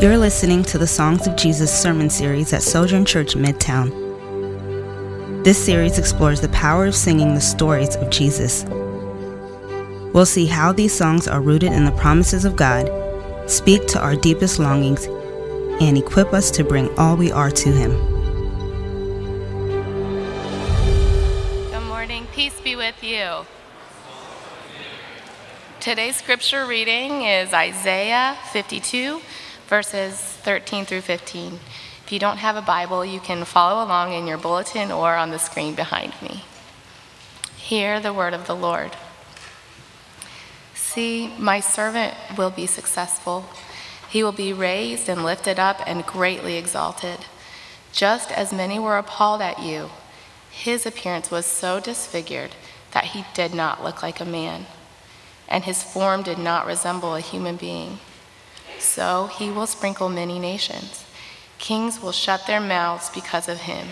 You're listening to the Songs of Jesus sermon series at Sojourn Church Midtown. This series explores the power of singing the stories of Jesus. We'll see how these songs are rooted in the promises of God, speak to our deepest longings, and equip us to bring all we are to Him. Good morning. Peace be with you. Today's scripture reading is Isaiah 52 verses 13 through 15. If you don't have a Bible, you can follow along in your bulletin or on the screen behind me. Hear the word of the Lord. See, my servant will be successful. He will be raised and lifted up and greatly exalted. Just as many were appalled at you, his appearance was so disfigured that he did not look like a man, and his form did not resemble a human being. So he will sprinkle many nations. Kings will shut their mouths because of him,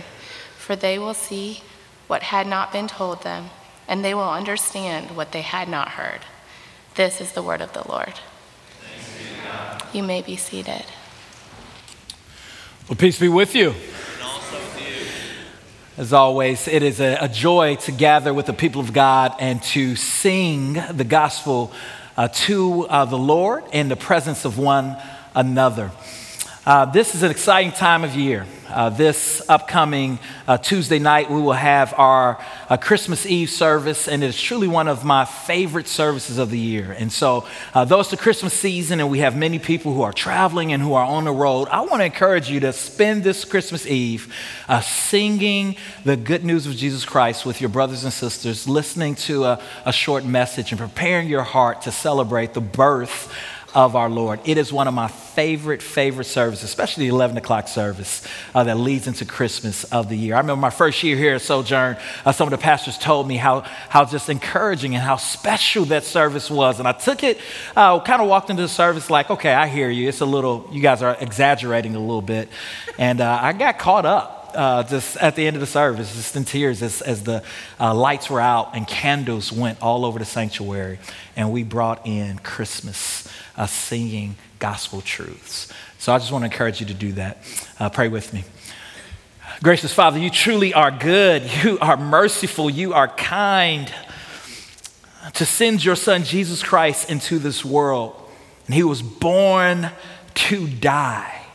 for they will see what had not been told them, and they will understand what they had not heard. This is the word of the Lord. You may be seated. Well, peace be with you. As always, it is a, a, joy to gather with the people of God and to sing the gospel uh, to uh, the Lord in the presence of one another. Uh, this is an exciting time of year. Uh, this upcoming uh, Tuesday night, we will have our uh, Christmas Eve service, and it's truly one of my favorite services of the year. And so, uh, though it's the Christmas season and we have many people who are traveling and who are on the road, I want to encourage you to spend this Christmas Eve uh, singing the good news of Jesus Christ with your brothers and sisters, listening to a, a short message, and preparing your heart to celebrate the birth of our Lord. It is one of my favorite, favorite services, especially the 11 o'clock service uh, that leads into Christmas of the year. I remember my first year here at Sojourn, uh, some of the pastors told me how, how just encouraging and how special that service was. And I took it, uh, kind of walked into the service like, okay, I hear you. It's a little, you guys are exaggerating a little bit. And uh, I got caught up. Uh, just at the end of the service, just in tears as, as the uh, lights were out and candles went all over the sanctuary, and we brought in Christmas uh, singing gospel truths. So I just want to encourage you to do that. Uh, pray with me. Gracious Father, you truly are good. You are merciful. You are kind. To send your Son, Jesus Christ, into this world. And he was born to die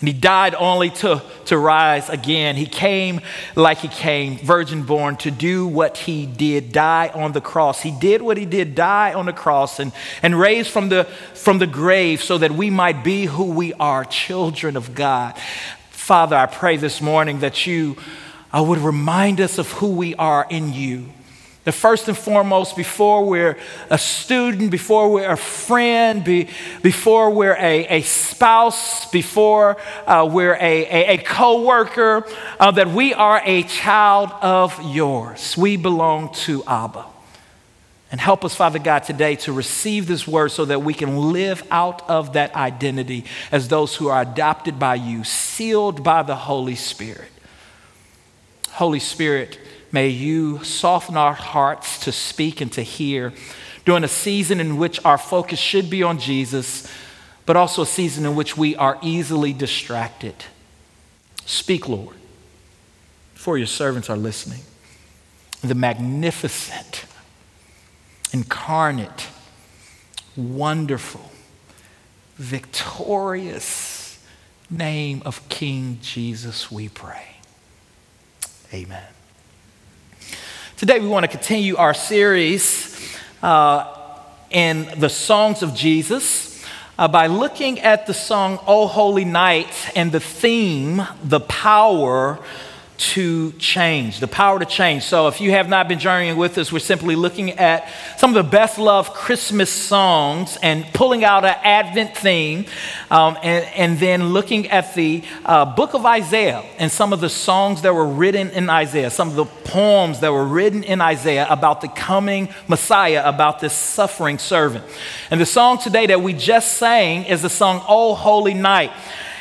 and he died only to, to rise again. He came like he came, virgin born, to do what he did, die on the cross. He did what he did, die on the cross, and, and raised from the, from the grave so that we might be who we are, children of God. Father, I pray this morning that you uh, would remind us of who we are in you that first and foremost, before we're a student, before we're a friend, be, before we're a, a spouse, before uh, we're a, a, a co worker, uh, that we are a child of yours. We belong to Abba. And help us, Father God, today to receive this word so that we can live out of that identity as those who are adopted by you, sealed by the Holy Spirit. Holy Spirit, May you soften our hearts to speak and to hear during a season in which our focus should be on Jesus, but also a season in which we are easily distracted. Speak, Lord, for your servants are listening. The magnificent, incarnate, wonderful, victorious name of King Jesus, we pray. Amen. Today, we want to continue our series uh, in the songs of Jesus uh, by looking at the song, O Holy Night, and the theme, the power to change, the power to change. So, if you have not been journeying with us, we're simply looking at some of the best loved Christmas songs and pulling out an Advent theme, um, and, and, then looking at the uh, book of Isaiah and some of the songs that were written in Isaiah, some of the poems that were written in Isaiah about the coming Messiah, about this suffering servant. And the song today that we just sang is the song, Oh Holy Night.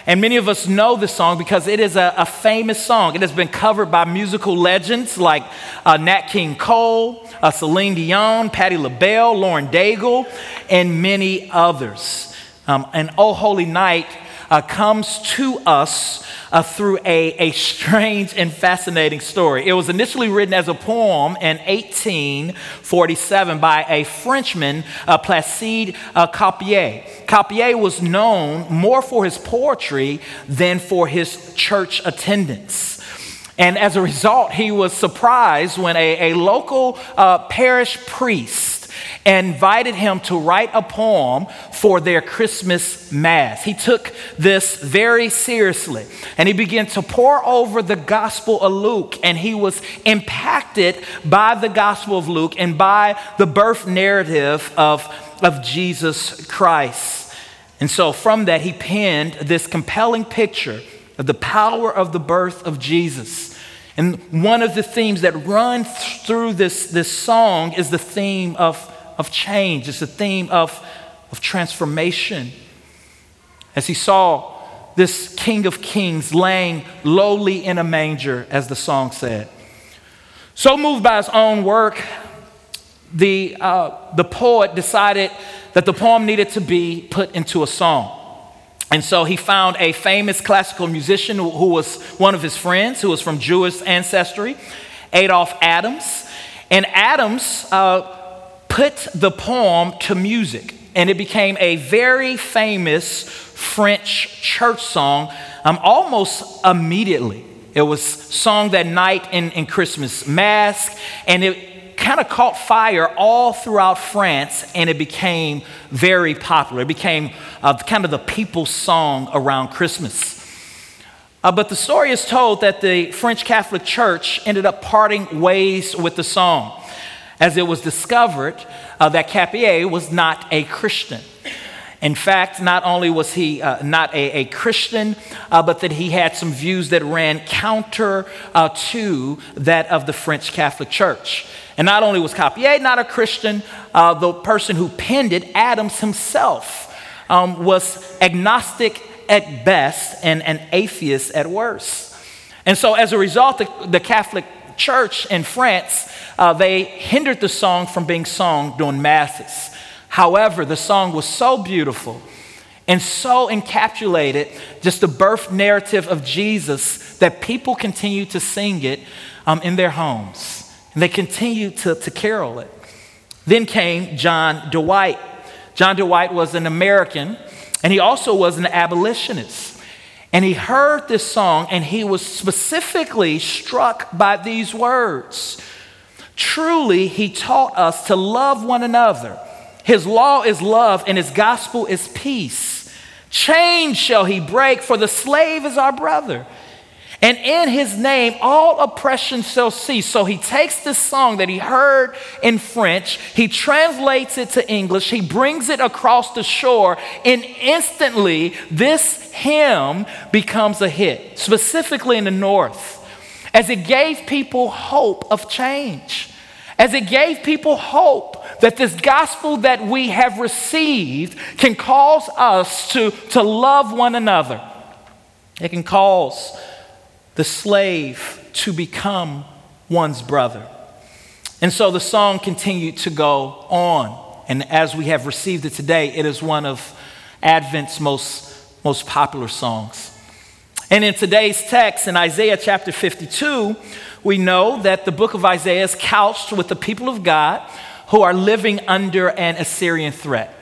And many of us know this song because it is a, a famous song. It has been covered by musical legends like uh, Nat King Cole, uh, Celine Dion, Patti LaBelle, Lauren Daigle, and many others. Um, and Oh Holy Night uh, comes to us uh, through a, a strange and fascinating story. It was initially written as a poem in 1847 by a Frenchman, uh, Placide uh, Cappié. Cappié was known more for his poetry than for his church attendance. And as a result, he was surprised when a, a local uh, parish priest invited him to write a poem for their Christmas Mass. He took this very seriously and he began to pore over the Gospel of Luke. And he was impacted by the Gospel of Luke and by the birth narrative of, of Jesus Christ. And so, from that, he penned this compelling picture of the power of the birth of Jesus. And one of the themes that run through this, this song is the theme of of change, it's the theme of, of transformation. As he saw this King of Kings laying lowly in a manger, as the song said. So moved by his own work, the, uh, the poet decided that the poem needed to be put into a song. And so he found a famous classical musician who, was one of his friends, who was from Jewish ancestry, Adolphe Adams. And Adams uh, put the poem to music, and it became a very famous French church song um, almost immediately. It was sung that night in, in Christmas Mass, and it kind of caught fire all throughout France, and it became very popular. It became uh, kind of the people's song around Christmas. Uh, but the story is told that the French Catholic Church ended up parting ways with the song as it was discovered uh, that Cappié was not a Christian. In fact, not only was he uh, not a, a Christian, uh, but that he had some views that ran counter uh, to that of the French Catholic Church. And not only was Cappié not a Christian, uh, the person who penned it, Adams himself, um, was agnostic at best and an atheist at worst. And so, as a result, the, the Catholic Church in France uh, they hindered the song from being sung during masses. However, the song was so beautiful and so encapsulated just the birth narrative of Jesus that people continue to sing it um, in their homes. And they continued to, to carol it. Then came John Dwight. John Dwight was an American, and he also was an abolitionist. And he heard this song, and he was specifically struck by these words Truly, he taught us to love one another. His law is love, and his gospel is peace. Chains shall he break, for the slave is our brother. And in his name, all oppression shall cease. So he takes this song that he heard in French, he translates it to English, he brings it across the shore, and instantly this hymn becomes a hit, specifically in the North as it gave people hope of change, as it gave people hope that this gospel that we have received can cause us to, to love one another. It can cause the slave to become one's brother. And so the song continued to go on. And as we have received it today, it is one of Advent's most, most popular songs. And in today's text, in Isaiah chapter 52, we know that the book of Isaiah is couched with the people of God who are living under an Assyrian threat.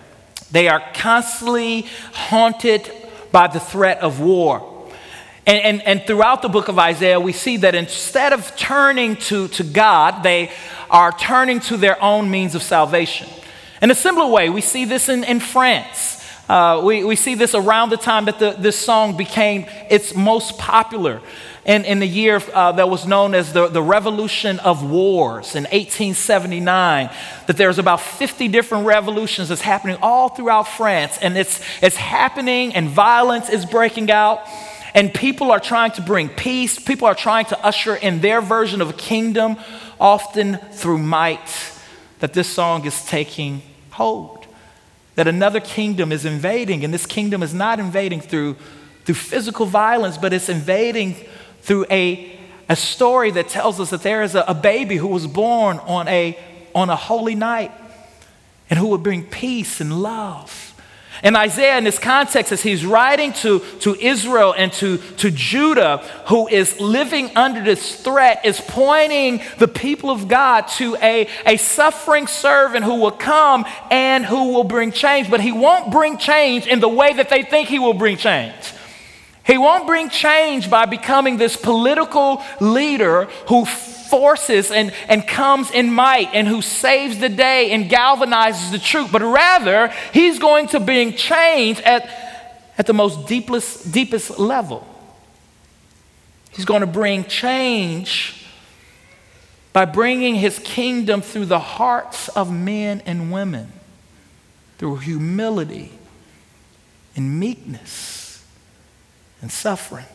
They are constantly haunted by the threat of war. And, and, and, throughout the book of Isaiah, we see that instead of turning to, to God, they are turning to their own means of salvation. In a similar way, we see this in, in France. Uh, we, we see this around the time that the, this song became its most popular. In, in the year uh, that was known as the, the Revolution of Wars in 1879, that there's about 50 different revolutions that's happening all throughout France, and it's, it's happening, and violence is breaking out, and people are trying to bring peace. People are trying to usher in their version of a kingdom, often through might, that this song is taking hold that another kingdom is invading, and this kingdom is not invading through, through physical violence, but it's invading through a, a story that tells us that there is a, a baby who was born on a, on a holy night and who would bring peace and love. And Isaiah, in this context, as he's writing to, to Israel and to, to Judah, who is living under this threat, is pointing the people of God to a, a suffering servant who will come and who will bring change. But he won't bring change in the way that they think he will bring change. He won't bring change by becoming this political leader who forces and, and comes in might and who saves the day and galvanizes the truth, but rather he's going to bring change at, at the most deepest, deepest level. He's going to bring change by bringing his kingdom through the hearts of men and women, through humility and meekness and suffering.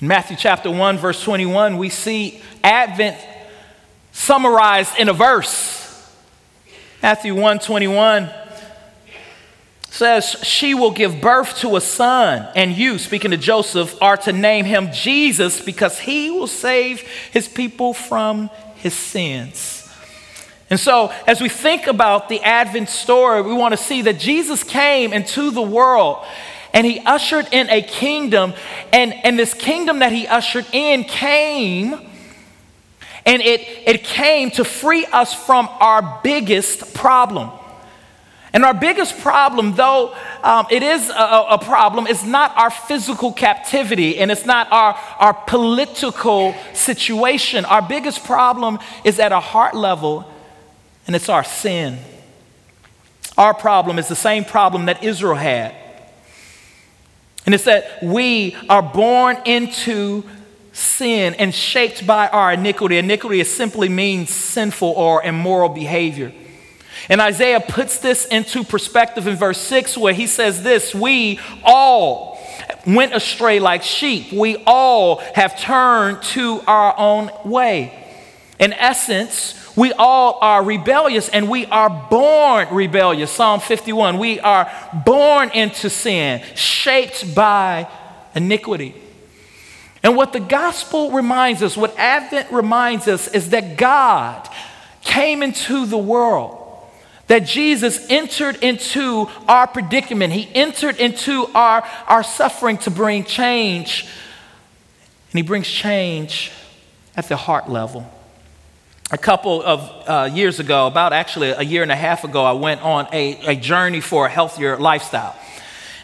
In Matthew chapter 1, verse 21, we see Advent summarized in a verse. Matthew 1 21 says, She will give birth to a son, and you, speaking to Joseph, are to name him Jesus because he will save his people from his sins. And so, as we think about the Advent story, we want to see that Jesus came into the world and he ushered in a kingdom. And, and this kingdom that he ushered in came, and it, it came to free us from our biggest problem. And our biggest problem, though um, it is a, a, problem, is not our physical captivity and it's not our, our political situation. Our biggest problem is at a heart level, and it's our sin. Our problem is the same problem that Israel had. And it's that we are born into sin and shaped by our iniquity. Iniquity simply means sinful or immoral behavior. And Isaiah puts this into perspective in verse 6, where he says this We all went astray like sheep, we all have turned to our own way. In essence, we all are rebellious and we are born rebellious. Psalm 51. We are born into sin, shaped by iniquity. And what the gospel reminds us, what Advent reminds us, is that God came into the world, that Jesus entered into our predicament, He entered into our, our suffering to bring change. And He brings change at the heart level a couple of uh, years ago, about actually a year and a half ago, I went on a, a journey for a healthier lifestyle.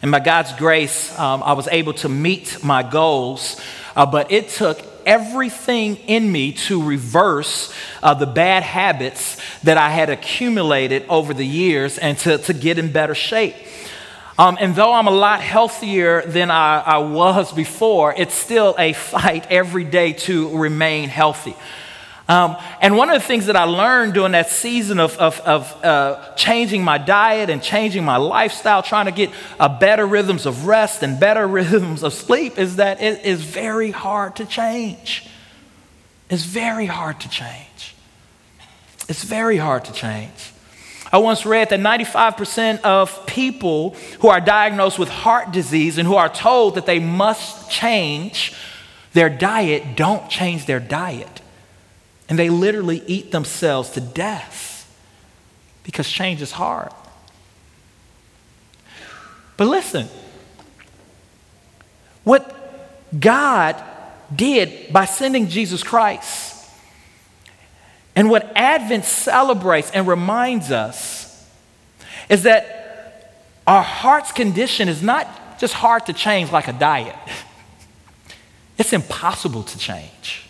And by God's grace, um, I was able to meet my goals, uh, but it took everything in me to reverse uh, the bad habits that I had accumulated over the years and to, to get in better shape. Um, and though I'm a lot healthier than I, I was before, it's still a fight every day to remain healthy. Um, and one of the things that I learned during that season of, of, of uh, changing my diet and changing my lifestyle, trying to get better rhythms of rest and better rhythms of sleep, is that it is very hard to change. It's very hard to change. It's very hard to change. I once read that 95% of people who are diagnosed with heart disease and who are told that they must change their diet don't change their diet. And they literally eat themselves to death because change is hard. But listen, what God did by sending Jesus Christ and what Advent celebrates and reminds us is that our heart's condition is not just hard to change like a diet, it's impossible to change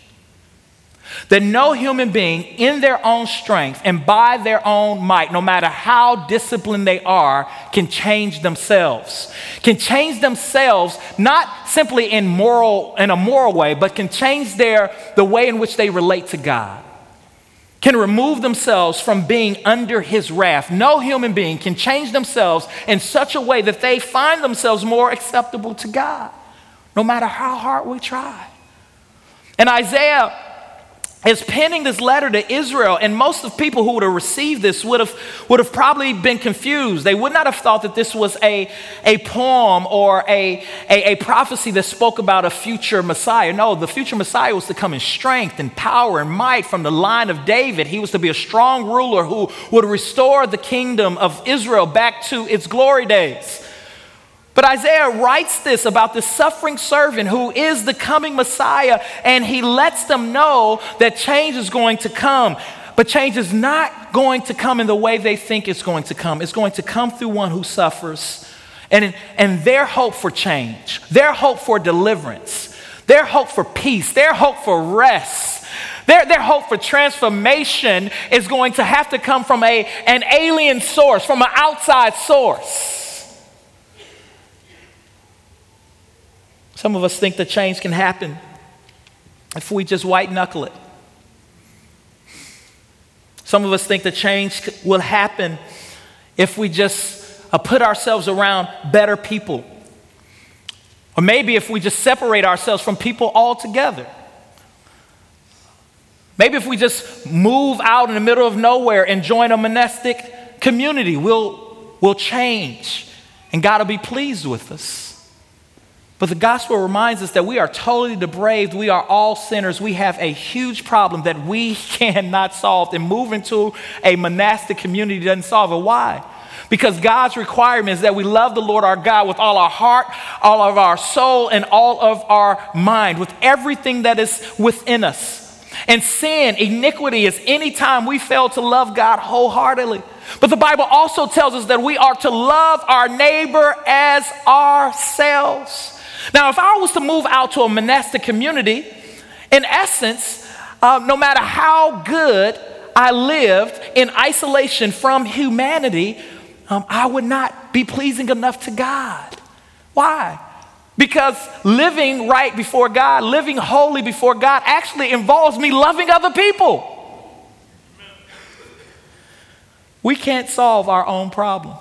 that no human being in their own strength and by their own might, no matter how disciplined they are, can change themselves. Can change themselves not simply in moral in a moral way, but can change their the way in which they relate to God. Can remove themselves from being under his wrath. No human being can change themselves in such a way that they find themselves more acceptable to God, no matter how hard we try. And Isaiah is penning this letter to Israel, and most of people who would have received this would have, would have probably been confused. They would not have thought that this was a, a poem or a, a, a prophecy that spoke about a future Messiah. No, the future Messiah was to come in strength and power and might from the line of David. He was to be a strong ruler who would restore the kingdom of Israel back to its glory days. But Isaiah writes this about the suffering servant who is the coming Messiah, and he lets them know that change is going to come. But change is not going to come in the way they think it's going to come. It's going to come through one who suffers. And, and their hope for change, their hope for deliverance, their hope for peace, their hope for rest, their, their hope for transformation is going to have to come from a, an alien source, from an outside source. Some of us think that change can happen if we just white knuckle it. Some of us think that change will happen if we just uh, put ourselves around better people. Or maybe if we just separate ourselves from people altogether. Maybe if we just move out in the middle of nowhere and join a monastic community, we'll, we'll change and God will be pleased with us. But the gospel reminds us that we are totally depraved. We are all sinners. We have a huge problem that we cannot solve. And moving to a monastic community doesn't solve it. Why? Because God's requirement is that we love the Lord our God with all our heart, all of our soul, and all of our mind, with everything that is within us. And sin, iniquity, is anytime we fail to love God wholeheartedly. But the Bible also tells us that we are to love our neighbor as ourselves. Now, if I was to move out to a monastic community, in essence, uh, no matter how good I lived in isolation from humanity, um, I would not be pleasing enough to God. Why? Because living right before God, living holy before God, actually involves me loving other people. We can't solve our own problem.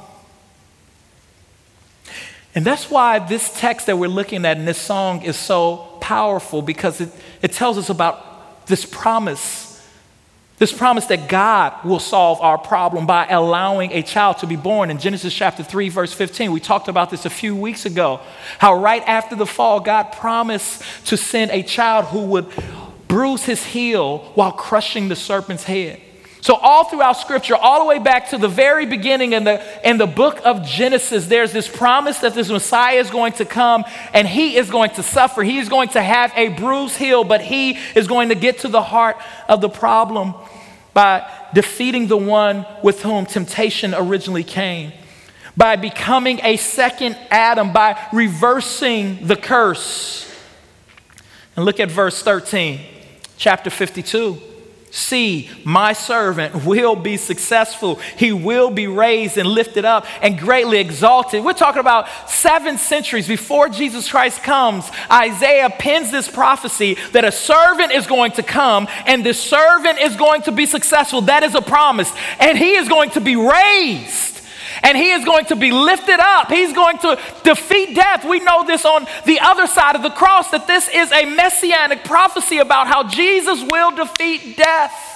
And that's why this text that we're looking at in this song is so powerful because it, it tells us about this promise. This promise that God will solve our problem by allowing a child to be born. In Genesis chapter 3, verse 15, we talked about this a few weeks ago. How right after the fall, God promised to send a child who would bruise his heel while crushing the serpent's head. So, all throughout Scripture, all the way back to the very beginning in the, in the book of Genesis, there's this promise that this Messiah is going to come and he is going to suffer. He is going to have a bruised heel, but he is going to get to the heart of the problem by defeating the one with whom temptation originally came, by becoming a second Adam, by reversing the curse. And look at verse 13, chapter 52. See, my servant will be successful. He will be raised and lifted up and greatly exalted. We're talking about seven centuries before Jesus Christ comes. Isaiah pins this prophecy that a servant is going to come and this servant is going to be successful. That is a promise. And he is going to be raised and he is going to be lifted up. He's going to defeat death. We know this on the other side of the cross that this is a messianic prophecy about how Jesus will defeat death.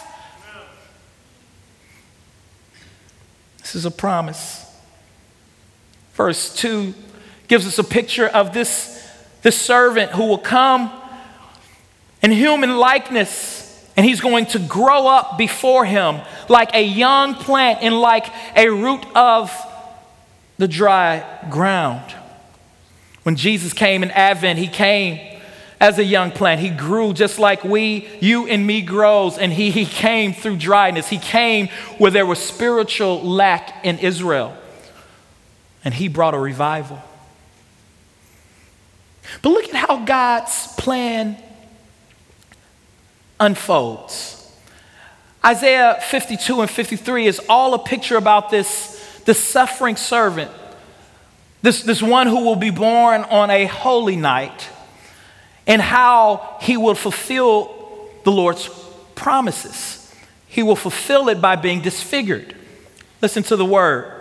This is a promise. Verse 2 gives us a picture of this, this servant who will come in human likeness and he's going to grow up before him like a young plant and like a root of the dry ground. When Jesus came in Advent, he came as a young plant. He grew just like we, you and me grows, and he, he came through dryness. He came where there was spiritual lack in Israel, and he brought a revival. But look at how God's plan unfolds. Isaiah 52 and 53 is all a picture about this, this suffering servant, this, this one who will be born on a holy night, and how he will fulfill the Lord's promises. He will fulfill it by being disfigured. Listen to the word.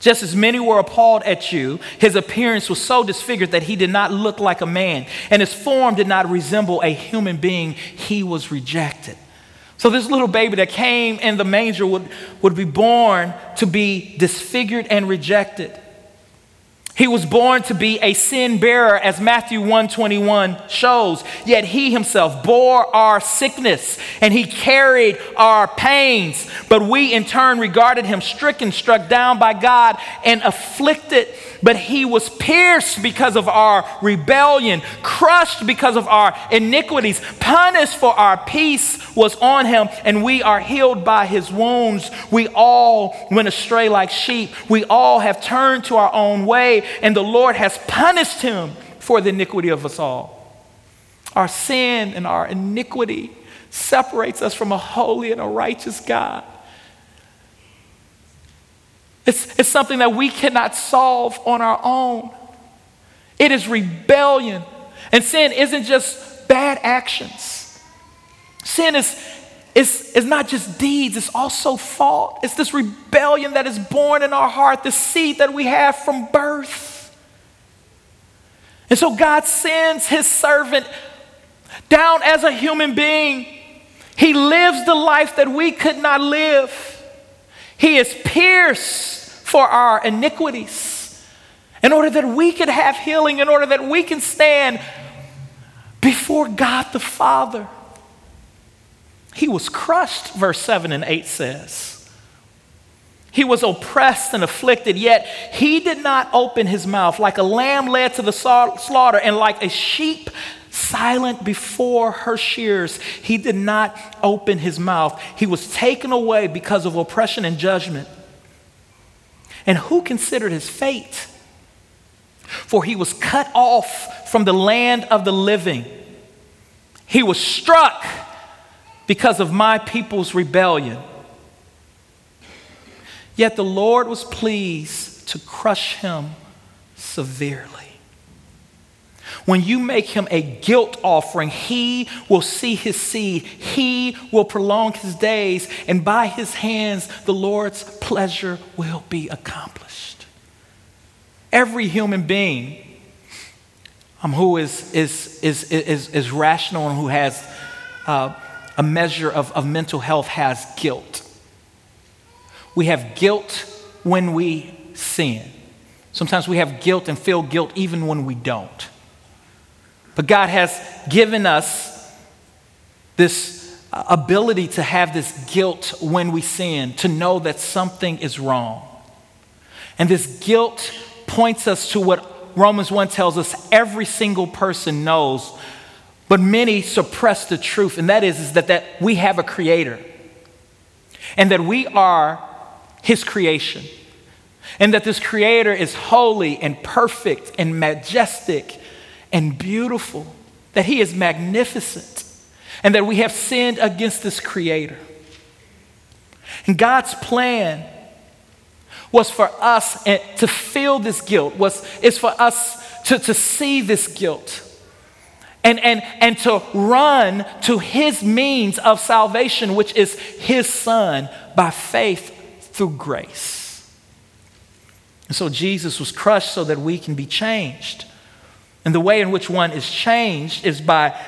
Just as many were appalled at you, his appearance was so disfigured that he did not look like a man, and his form did not resemble a human being. He was rejected, So, this little baby that came in the manger would, would be born to be disfigured and rejected. He was born to be a sin bearer as Matthew 121 shows. Yet he himself bore our sickness and he carried our pains. But we in turn regarded him stricken, struck down by God and afflicted. But he was pierced because of our rebellion, crushed because of our iniquities, punished for our peace was on him, and we are healed by his wounds. We all went astray like sheep. We all have turned to our own way, and the Lord has punished him for the iniquity of us all. Our sin and our iniquity separates us from a holy and a righteous God. It's, it's something that we cannot solve on our own. It is rebellion. And sin isn't just bad actions. Sin is, is, is not just deeds, it's also fault. It's this rebellion that is born in our heart, the seed that we have from birth. And so God sends his servant down as a human being. He lives the life that we could not live. He is pierced for our iniquities, in order that we could have healing, in order that we can stand before God the Father. He was crushed, verse 7 and 8 says. He was oppressed and afflicted, yet he did not open his mouth like a lamb led to the slaughter and like a sheep silent before her shears. He did not open his mouth. He was taken away because of oppression and judgment. And who considered his fate? For he was cut off from the land of the living. He was struck because of my people's rebellion. Yet the Lord was pleased to crush him severely. When you make him a guilt offering, he will see his seed. He will prolong his days, and by his hands the Lord's pleasure will be accomplished. Every human being um, who is, is, is, is, is rational and who has uh, a measure of, of mental health has guilt. We have guilt when we sin. Sometimes we have guilt and feel guilt even when we don't. But God has given us this uh, ability to have this guilt when we sin, to know that something is wrong. And this guilt points us to what Romans 1 tells us every single person knows, but many suppress the truth, and that is, is that, that we have a creator and that we are his creation. And that this creator is holy and perfect and majestic and beautiful, that He is magnificent, and that we have sinned against this Creator. And God's plan was for us eh, to feel this guilt, was, is for us to, to see this guilt. And, and, and to run to his means of salvation, which is his son, by faith through grace. And so Jesus was crushed so that we can be changed. And the way in which one is changed is by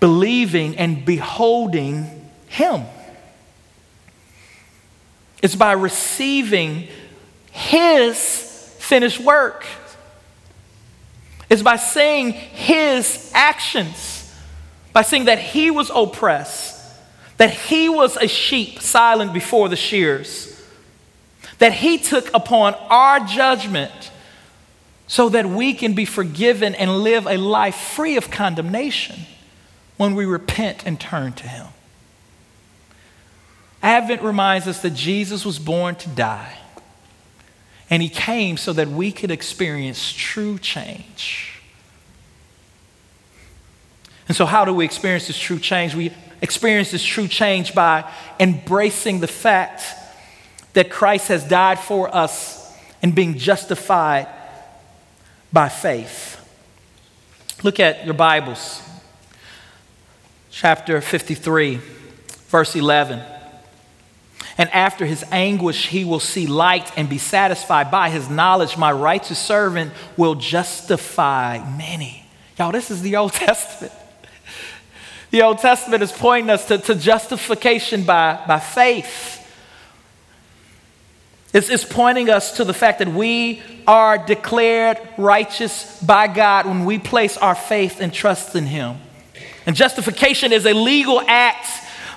believing and beholding Him. It's by receiving His finished work. It's by seeing His actions, by seeing that He was oppressed, that He was a sheep silent before the shears, that He took upon our judgment so that we can be forgiven and live a life free of condemnation when we repent and turn to Him. Advent reminds us that Jesus was born to die, and He came so that we could experience true change. And so, how do we experience this true change? We experience this true change by embracing the fact that Christ has died for us and being justified by faith. Look at your Bibles, chapter 53, verse 11. And after his anguish, he will see light and be satisfied. By his knowledge, my righteous servant will justify many. Y'all, this is the Old Testament. The Old Testament is pointing us to, to justification by, by faith. It's, it's pointing us to the fact that we are declared righteous by God when we place our faith and trust in Him. And justification is a legal act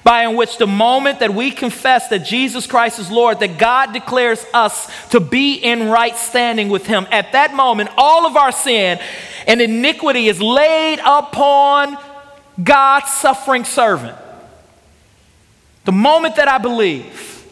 by in which the moment that we confess that Jesus Christ is Lord, that God declares us to be in right standing with Him. At that moment, all of our sin and iniquity is laid upon God's suffering servant. The moment that I believe,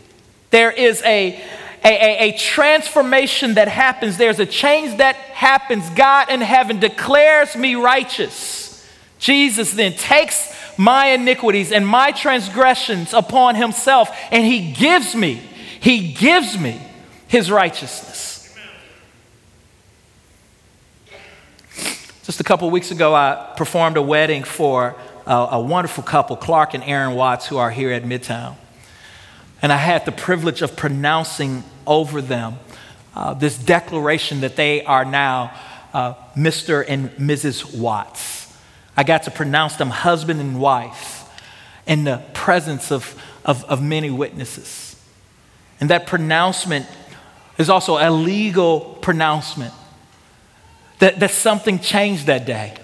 there is a, a, a, a, transformation that happens. There's a change that happens. God in heaven declares me righteous. Jesus then takes my iniquities and my transgressions upon himself, and he gives me, he gives me his righteousness. Just a couple weeks ago, I performed a wedding for a, a, wonderful couple, Clark and Aaron Watts, who are here at Midtown. And I had the privilege of pronouncing over them uh, this declaration that they are now uh, Mr. and Mrs. Watts. I got to pronounce them husband and wife in the presence of, of, of many witnesses. And that pronouncement is also a legal pronouncement that, that something changed that day.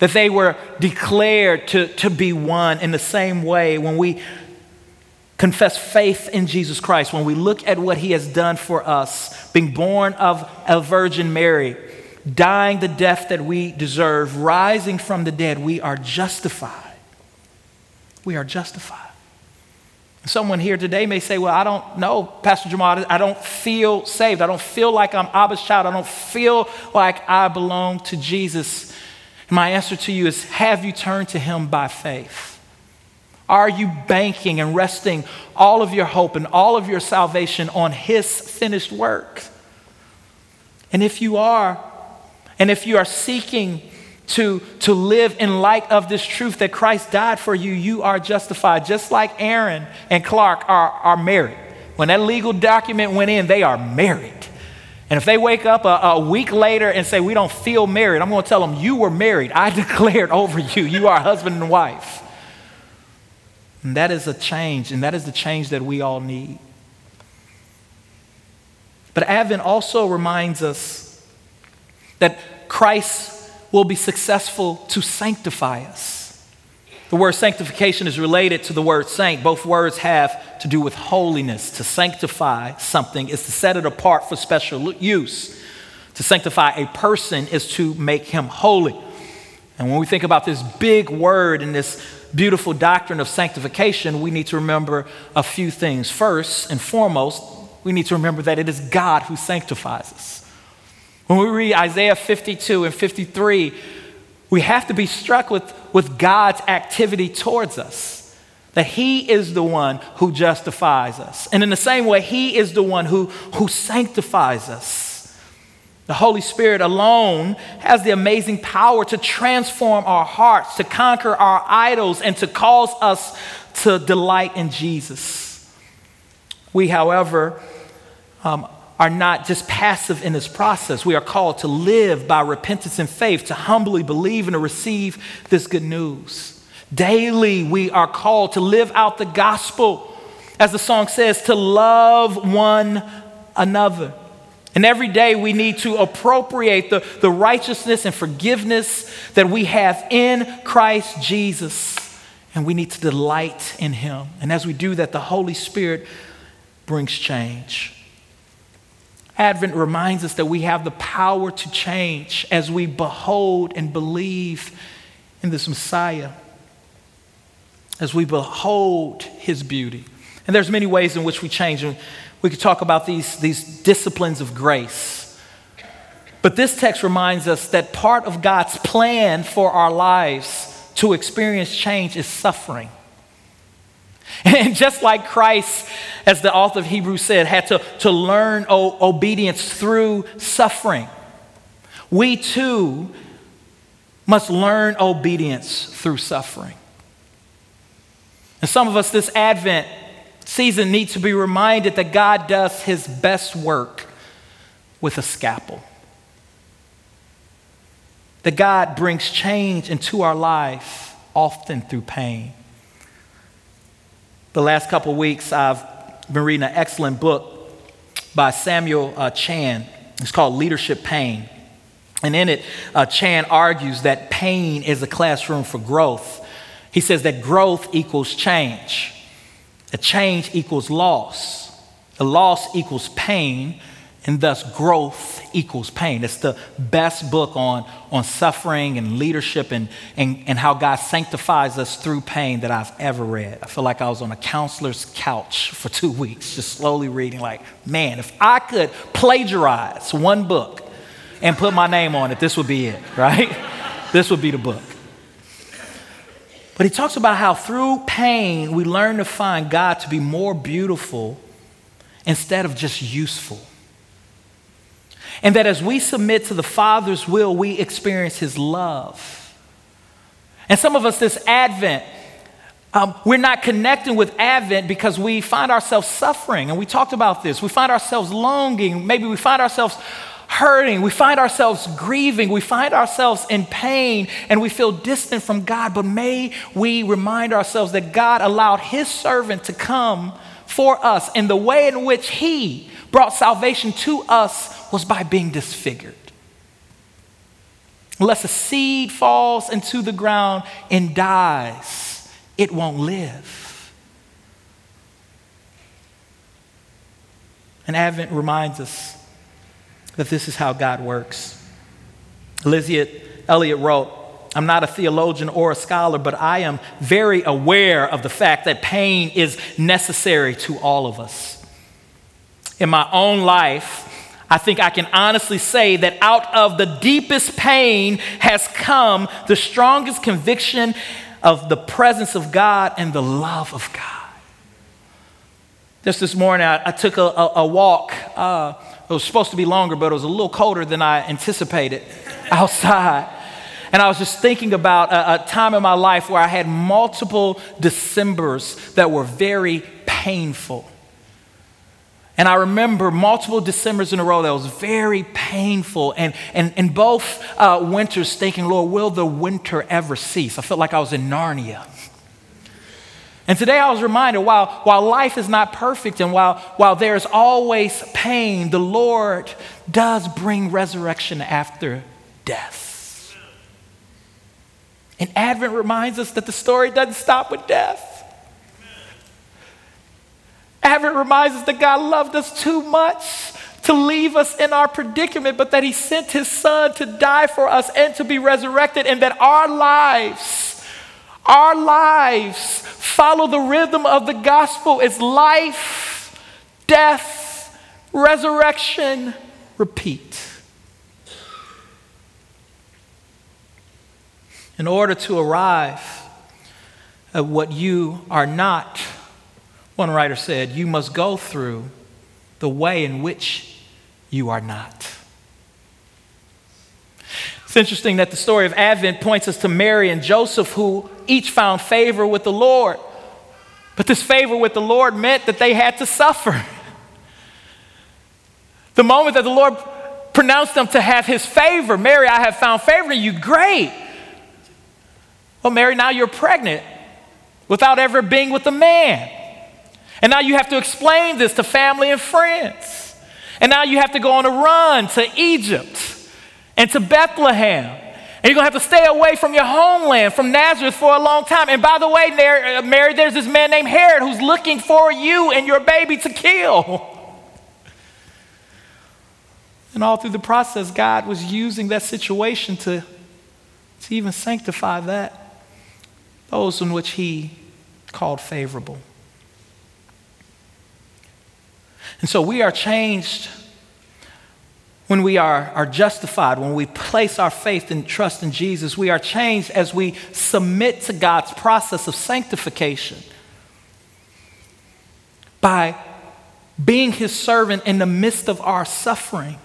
That they were declared to, to be one in the same way when we confess faith in Jesus Christ, when we look at what he has done for us, being born of a Virgin Mary, dying the death that we deserve, rising from the dead, we are justified. We are justified. Someone here today may say, Well, I don't know, Pastor Jamal, I don't feel saved. I don't feel like I'm Abba's child. I don't feel like I belong to Jesus. my answer to you is Have you turned to Him by faith? Are you banking and resting all of your hope and all of your salvation on His finished work? And if you are, and if you are seeking to, to live in light of this truth that Christ died for you, you are justified. Just like Aaron and Clark are, are married. When that legal document went in, they are married. And if they wake up a, a week later and say, We don't feel married, I'm going to tell them, You were married. I declared over you, you are husband and wife. And that is a change, and that is the change that we all need. But Advent also reminds us that Christ will be successful to sanctify us. The word sanctification is related to the word saint. Both words have to do with holiness. To sanctify something is to set it apart for special use. To sanctify a person is to make him holy. And when we think about this big word and this beautiful doctrine of sanctification, we need to remember a few things. First and foremost, we need to remember that it is God who sanctifies us. When we read Isaiah 52 and 53, we have to be struck with, with God's activity towards us. That He is the one who justifies us. And in the same way, He is the one who, who sanctifies us. The Holy Spirit alone has the amazing power to transform our hearts, to conquer our idols, and to cause us to delight in Jesus. We, however, um, are not just passive in this process. We are called to live by repentance and faith, to humbly believe and to receive this good news. Daily, we are called to live out the gospel, as the song says, to love one another. And every day we need to appropriate the, the righteousness and forgiveness that we have in Christ Jesus. And we need to delight in Him. And as we do that, the Holy Spirit brings change. Advent reminds us that we have the power to change as we behold and believe in this Messiah, as we behold his beauty. And there's many ways in which we change. And we could talk about these, these disciplines of grace. But this text reminds us that part of God's plan for our lives to experience change is suffering. And just like Christ, as the author of Hebrews said, had to, to learn o- obedience through suffering, we too must learn obedience through suffering. And some of us this Advent season need to be reminded that God does his best work with a scalpel. That God brings change into our life often through pain. The last couple weeks, I've been reading an excellent book by Samuel uh, Chand. It's called Leadership Pain. And in it, uh, Chand argues that pain is a classroom for growth. He says that growth equals change, that change equals loss, the loss equals pain, and thus growth equals pain. It's the best book on, on suffering and leadership and, and, and how God sanctifies us through pain that I've ever read. I feel like I was on a counselor's couch for two weeks, just slowly reading, like, man, if I could plagiarize one book and put my name on it, this would be it, right? this would be the book. But he talks about how through pain we learn to find God to be more beautiful instead of just useful. And that as we submit to the Father's will, we experience His love. And some of us, this Advent, um, we're not connecting with Advent because we find ourselves suffering. And we talked about this. We find ourselves longing. Maybe we find ourselves hurting. We find ourselves grieving. We find ourselves in pain and we feel distant from God. But may we remind ourselves that God allowed His servant to come for us in the way in which He brought salvation to us was by being disfigured. Unless a seed falls into the ground and dies, it won't live. And Advent reminds us that this is how God works. Elisabeth Elliot wrote, I'm not a theologian or a scholar, but I am very aware of the fact that pain is necessary to all of us. In my own life, I think I can honestly say that out of the deepest pain has come the strongest conviction of the presence of God and the love of God. Just this morning, I, I took a, a, a walk. Uh, it was supposed to be longer, but it was a little colder than I anticipated outside. And I was just thinking about a, a time in my life where I had multiple Decembers that were very painful. And I remember multiple Decembers in a row that was very painful. And, and, and both uh, winters thinking, Lord, will the winter ever cease? I felt like I was in Narnia. And today I was reminded while, while life is not perfect and while, while there's always pain, the Lord does bring resurrection after death. And Advent reminds us that the story doesn't stop with death. Advent reminds us that God loved us too much to leave us in our predicament, but that He sent His Son to die for us and to be resurrected, and that our lives, our lives follow the rhythm of the gospel. It's life, death, resurrection, repeat. In order to arrive at what you are not, one writer said, You must go through the way in which you are not. It's interesting that the story of Advent points us to Mary and Joseph, who each found favor with the Lord. But this favor with the Lord meant that they had to suffer. The moment that the Lord pronounced them to have his favor, Mary, I have found favor in you, great. Well, Mary, now you're pregnant without ever being with a man. And now you have to explain this to family and friends. And now you have to go on a run to Egypt and to Bethlehem. And you're going to have to stay away from your homeland, from Nazareth, for a long time. And by the way, uh, Mary, there's this man named Herod who's looking for you and your baby to kill. And all through the process, God was using that situation to, to even sanctify that, those in which He called favorable. And so we are changed when we are, are justified, when we place our faith and trust in Jesus. We are changed as we submit to God's process of sanctification by being his servant in the midst of our suffering.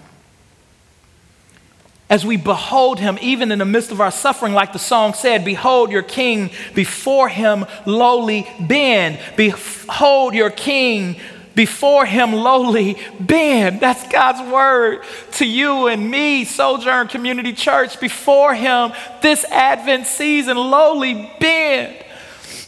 As we behold him, even in the midst of our suffering, like the song said, Behold your king, before him lowly bend. Behold your king, before him lowly bend. That's God's word to you and me, Sojourn Community Church. Before him this Advent season, lowly bend.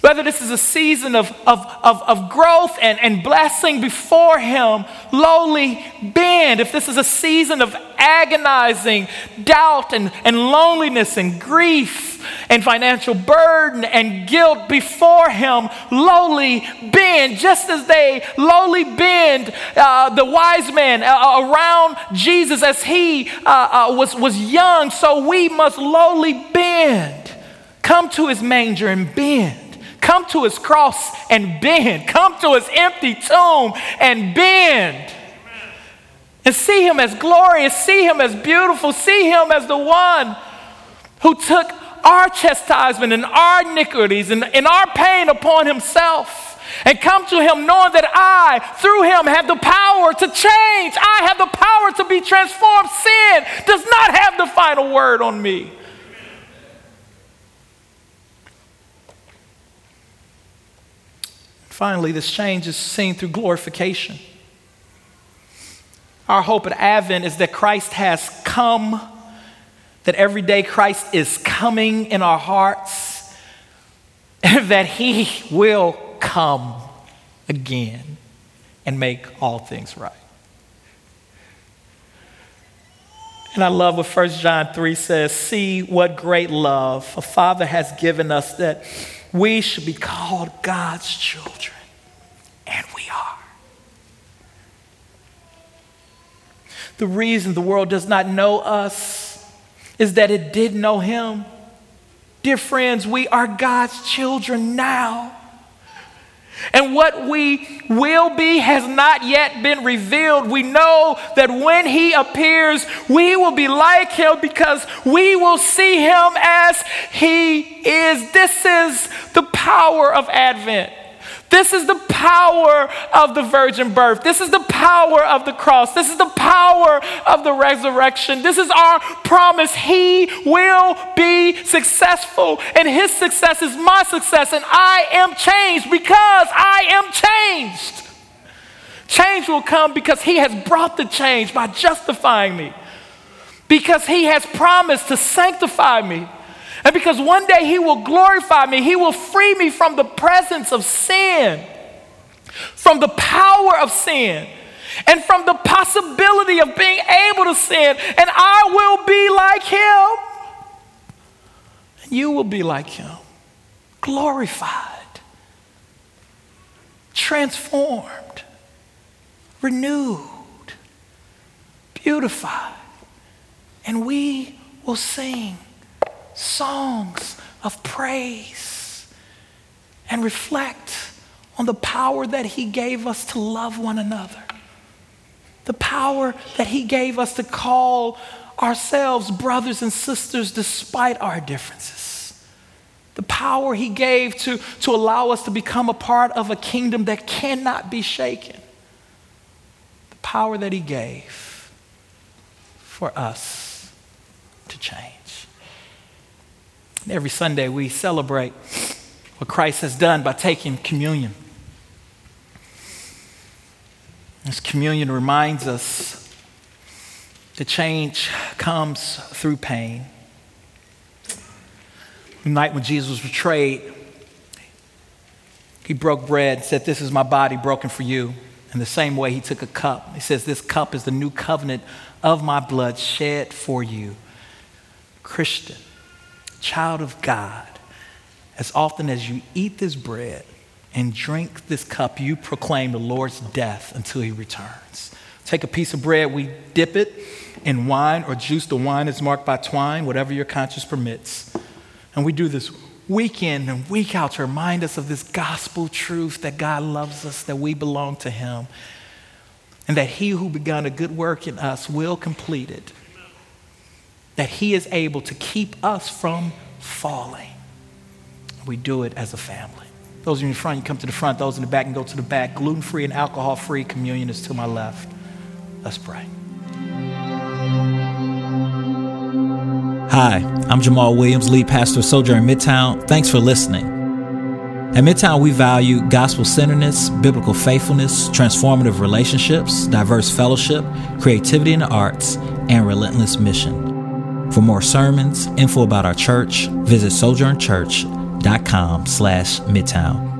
Whether this is a season of, of, of, of, growth and, and blessing before Him, lowly bend. If this is a season of agonizing doubt and, and loneliness and grief and financial burden and guilt before Him, lowly bend. Just as they lowly bend uh, the wise man uh, around Jesus as He uh, uh was, was young, so we must lowly bend. Come to His manger and bend. Come to his cross and bend. Come to his empty tomb and bend. And see him as glorious, see him as beautiful, see him as the one who took our chastisement and our iniquities and, and our pain upon himself. And come to him knowing that I, through him, have the power to change. I have the power to be transformed. Sin does not have the final word on me. Finally, this change is seen through glorification. Our hope at Advent is that Christ has come, that every day Christ is coming in our hearts, and that He will come again and make all things right. And I love what 1 John 3 says See what great love a Father has given us that we should be called God's children. And we are. The reason the world does not know us is that it did know Him. Dear friends, we are God's children now. And what we will be has not yet been revealed. We know that when He appears, we will be like Him because we will see Him as He is. This is the power of Advent. This is the power of the virgin birth. This is the power of the cross. This is the power of the resurrection. This is our promise. He will be successful, and his success is my success, and I am changed because I am changed. Change will come because he has brought the change by justifying me, because he has promised to sanctify me and because one day He will glorify me, He will free me from the presence of sin, from the power of sin, and from the possibility of being able to sin. And I will be like Him. You will be like Him, glorified, transformed, renewed, beautified. And we will sing songs of praise and reflect on the power that He gave us to love one another, the power that He gave us to call ourselves brothers and sisters despite our differences, the power He gave to, to allow us to become a part of a kingdom that cannot be shaken, the power that He gave for us to change. Every Sunday, we celebrate what Christ has done by taking communion. This communion reminds us that change comes through pain. The night when Jesus was betrayed, he broke bread and said, This is my body broken for you. In the same way, he took a cup. He says, This cup is the new covenant of my blood shed for you. Christian, child of God, as often as you eat this bread and drink this cup, you proclaim the Lord's death until he returns. Take a piece of bread, we dip it in wine or juice. The wine is marked by twine, whatever your conscience permits. And we do this week in and week out to remind us of this gospel truth that God loves us, that we belong to him, and that he who begun a good work in us will complete it that He is able to keep us from falling. We do it as a family. Those in the front, you come to the front. Those in the back, can go to the back. Gluten free and alcohol free communion is to my left. Let's pray. Hi, I'm Jamaal Williams, lead pastor of Sojourn Midtown. Thanks for listening. At Midtown, we value gospel centeredness, biblical faithfulness, transformative relationships, diverse fellowship, creativity in the arts, and relentless mission. For more sermons, info about our church, visit sojournchurch.com slash midtown.